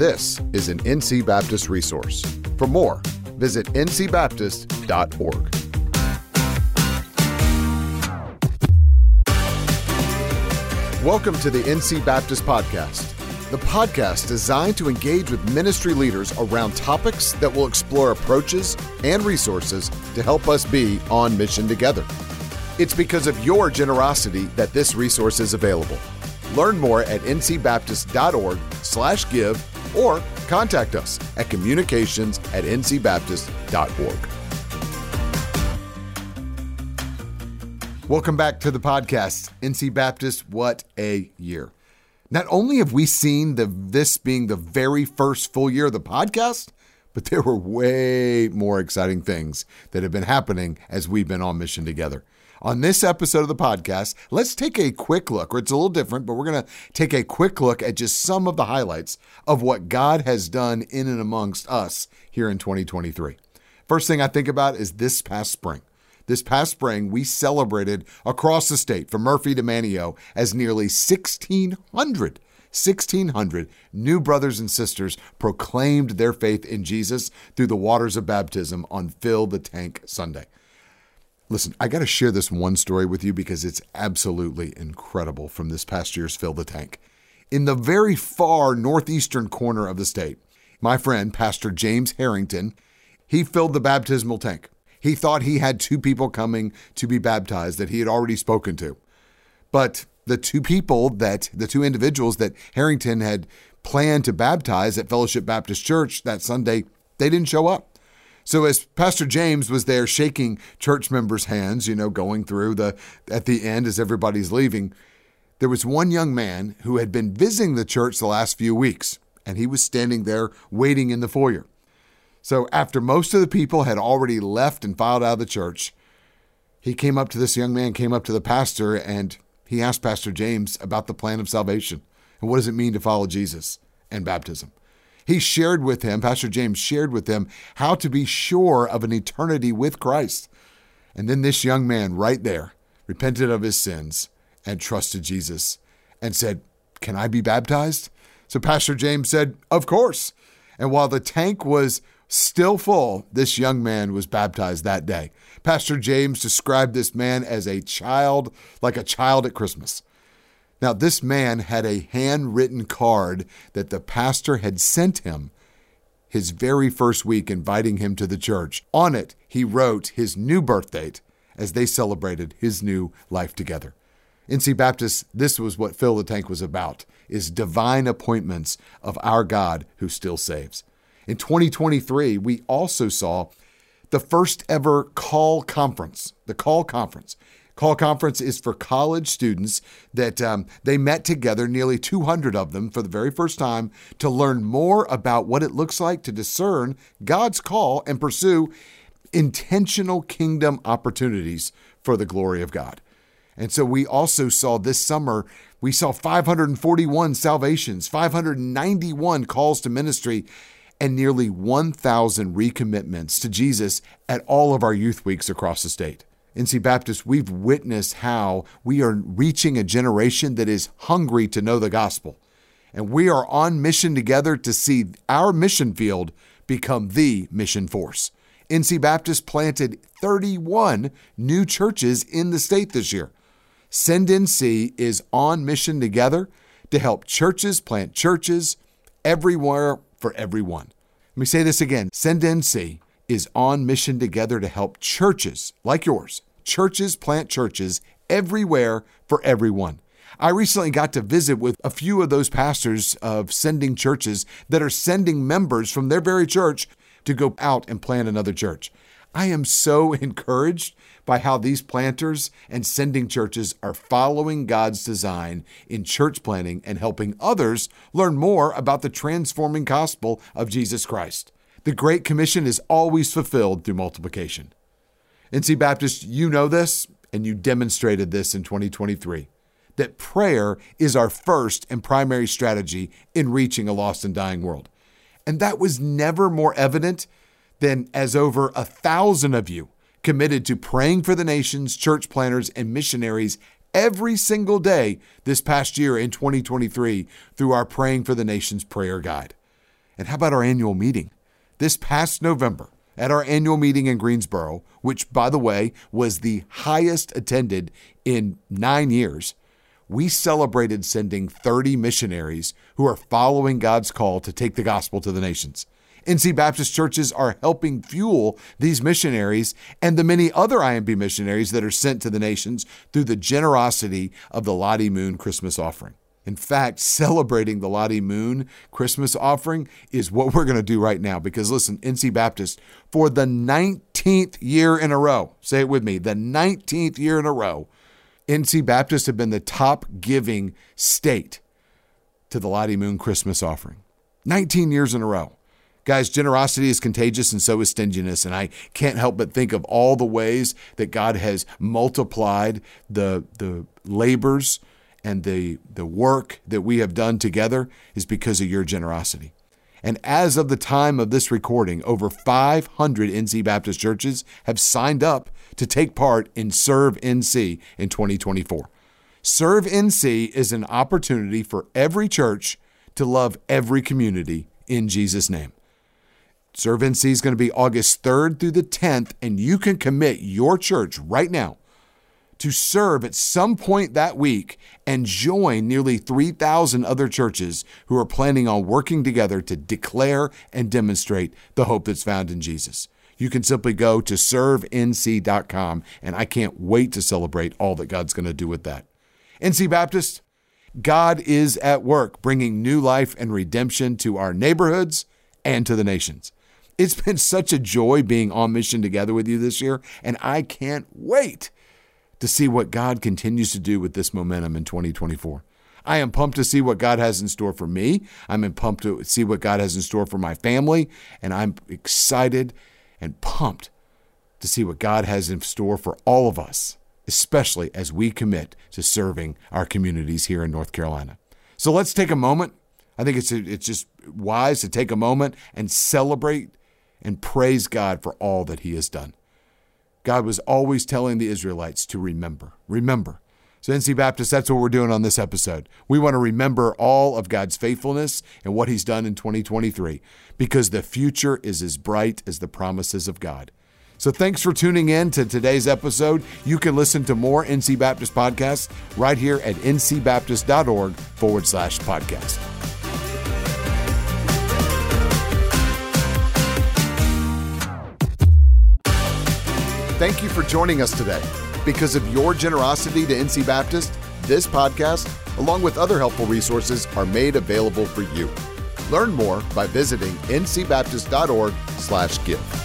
This is an NC Baptist resource. For more, visit ncbaptist.org. Welcome to the NC Baptist Podcast, the podcast designed to engage with ministry leaders around topics that will explore approaches and resources to help us be on mission together. It's because of your generosity that this resource is available. Learn more at ncbaptist.org/give or contact us at communications at ncbaptist.org. Welcome back to the podcast, NC Baptist. What a year! Not only have we seen the this being the very first full year of the podcast, but there were way more exciting things that have been happening as we've been on mission together. On this episode of the podcast, let's take a quick look, or it's a little different, but we're going to take a quick look at just some of the highlights of what God has done in and amongst us here in 2023. First thing I think about is this past spring. This past spring, we celebrated across the state from Murphy to Manteo as nearly 1,600 1,600 new brothers and sisters proclaimed their faith in Jesus through the waters of baptism on Fill the Tank Sunday. Listen, I got to share this one story with you because it's absolutely incredible from this past year's Fill the Tank. In the very far northeastern corner of the state, my friend, Pastor James Harrington, he filled the baptismal tank. He thought he had two people coming to be baptized that he had already spoken to. But the two people that, the two individuals that Harrington had planned to baptize at Fellowship Baptist Church that Sunday, they didn't show up. So as Pastor James was there shaking church members' hands, you know, going through the at the end as everybody's leaving, there was one young man who had been visiting the church the last few weeks, and he was standing there waiting in the foyer. So after most of the people had already left and filed out of the church, he came up to this young man, came up to the pastor, and he asked Pastor James about the plan of salvation and what does it mean to follow Jesus and baptism. He shared with him, Pastor James shared with him, how to be sure of an eternity with Christ. And then this young man right there repented of his sins and trusted Jesus and said, Can I be baptized? So Pastor James said, Of course. And while the tank was still full, this young man was baptized that day. Pastor James described this man as a child, like a child at Christmas. Now, this man had a handwritten card that the pastor had sent him his very first week inviting him to the church. On it, he wrote his new birth date as they celebrated his new life together. NC Baptist, this was what Fill the Tank was about, is divine appointments of our God who still saves. In 2023, we also saw the first ever call conference, the call conference. Call conference is for college students that um, they met together, nearly 200 of them, for the very first time to learn more about what it looks like to discern God's call and pursue intentional kingdom opportunities for the glory of God. And so we also saw this summer, we saw 541 salvations, 591 calls to ministry, and nearly 1,000 recommitments to Jesus at all of our youth weeks across the state. NC Baptist, we've witnessed how we are reaching a generation that is hungry to know the gospel. And we are on mission together to see our mission field become the mission force. NC Baptist planted 31 new churches in the state this year. Send NC is on mission together to help churches plant churches everywhere for everyone. Let me say this again Send NC is on mission together to help churches like yours, churches plant churches everywhere for everyone. I recently got to visit with a few of those pastors of sending churches that are sending members from their very church to go out and plant another church. I am so encouraged by how these planters and sending churches are following God's design in church planting and helping others learn more about the transforming gospel of Jesus Christ. The Great Commission is always fulfilled through multiplication. NC Baptist, you know this, and you demonstrated this in 2023 that prayer is our first and primary strategy in reaching a lost and dying world. And that was never more evident than as over a thousand of you committed to praying for the nations, church planters, and missionaries every single day this past year in 2023 through our Praying for the Nations prayer guide. And how about our annual meeting? This past November, at our annual meeting in Greensboro, which, by the way, was the highest attended in nine years, we celebrated sending 30 missionaries who are following God's call to take the gospel to the nations. NC Baptist churches are helping fuel these missionaries and the many other IMB missionaries that are sent to the nations through the generosity of the Lottie Moon Christmas offering. In fact, celebrating the Lottie Moon Christmas offering is what we're going to do right now because listen, NC Baptist, for the 19th year in a row, say it with me, the 19th year in a row, NC Baptist have been the top giving state to the Lottie Moon Christmas offering. 19 years in a row. Guys, generosity is contagious and so is stinginess. And I can't help but think of all the ways that God has multiplied the, the labors and the, the work that we have done together is because of your generosity. And as of the time of this recording, over 500 NC Baptist churches have signed up to take part in Serve NC in 2024. Serve NC is an opportunity for every church to love every community in Jesus' name. Serve NC is going to be August 3rd through the 10th, and you can commit your church right now to serve at some point that week and join nearly 3,000 other churches who are planning on working together to declare and demonstrate the hope that's found in Jesus. You can simply go to servenc.com, and I can't wait to celebrate all that God's going to do with that. NC Baptist, God is at work bringing new life and redemption to our neighborhoods and to the nations. It's been such a joy being on mission together with you this year, and I can't wait to see what God continues to do with this momentum in 2024. I am pumped to see what God has in store for me. I'm pumped to see what God has in store for my family, and I'm excited and pumped to see what God has in store for all of us, especially as we commit to serving our communities here in North Carolina. So let's take a moment. I think it's it's just wise to take a moment and celebrate and praise God for all that he has done. God was always telling the Israelites to remember. Remember. So, NC Baptist, that's what we're doing on this episode. We want to remember all of God's faithfulness and what He's done in 2023 because the future is as bright as the promises of God. So, thanks for tuning in to today's episode. You can listen to more NC Baptist podcasts right here at ncbaptist.org forward slash podcast. Thank you for joining us today. Because of your generosity to NC Baptist, this podcast, along with other helpful resources, are made available for you. Learn more by visiting ncbaptist.org/give.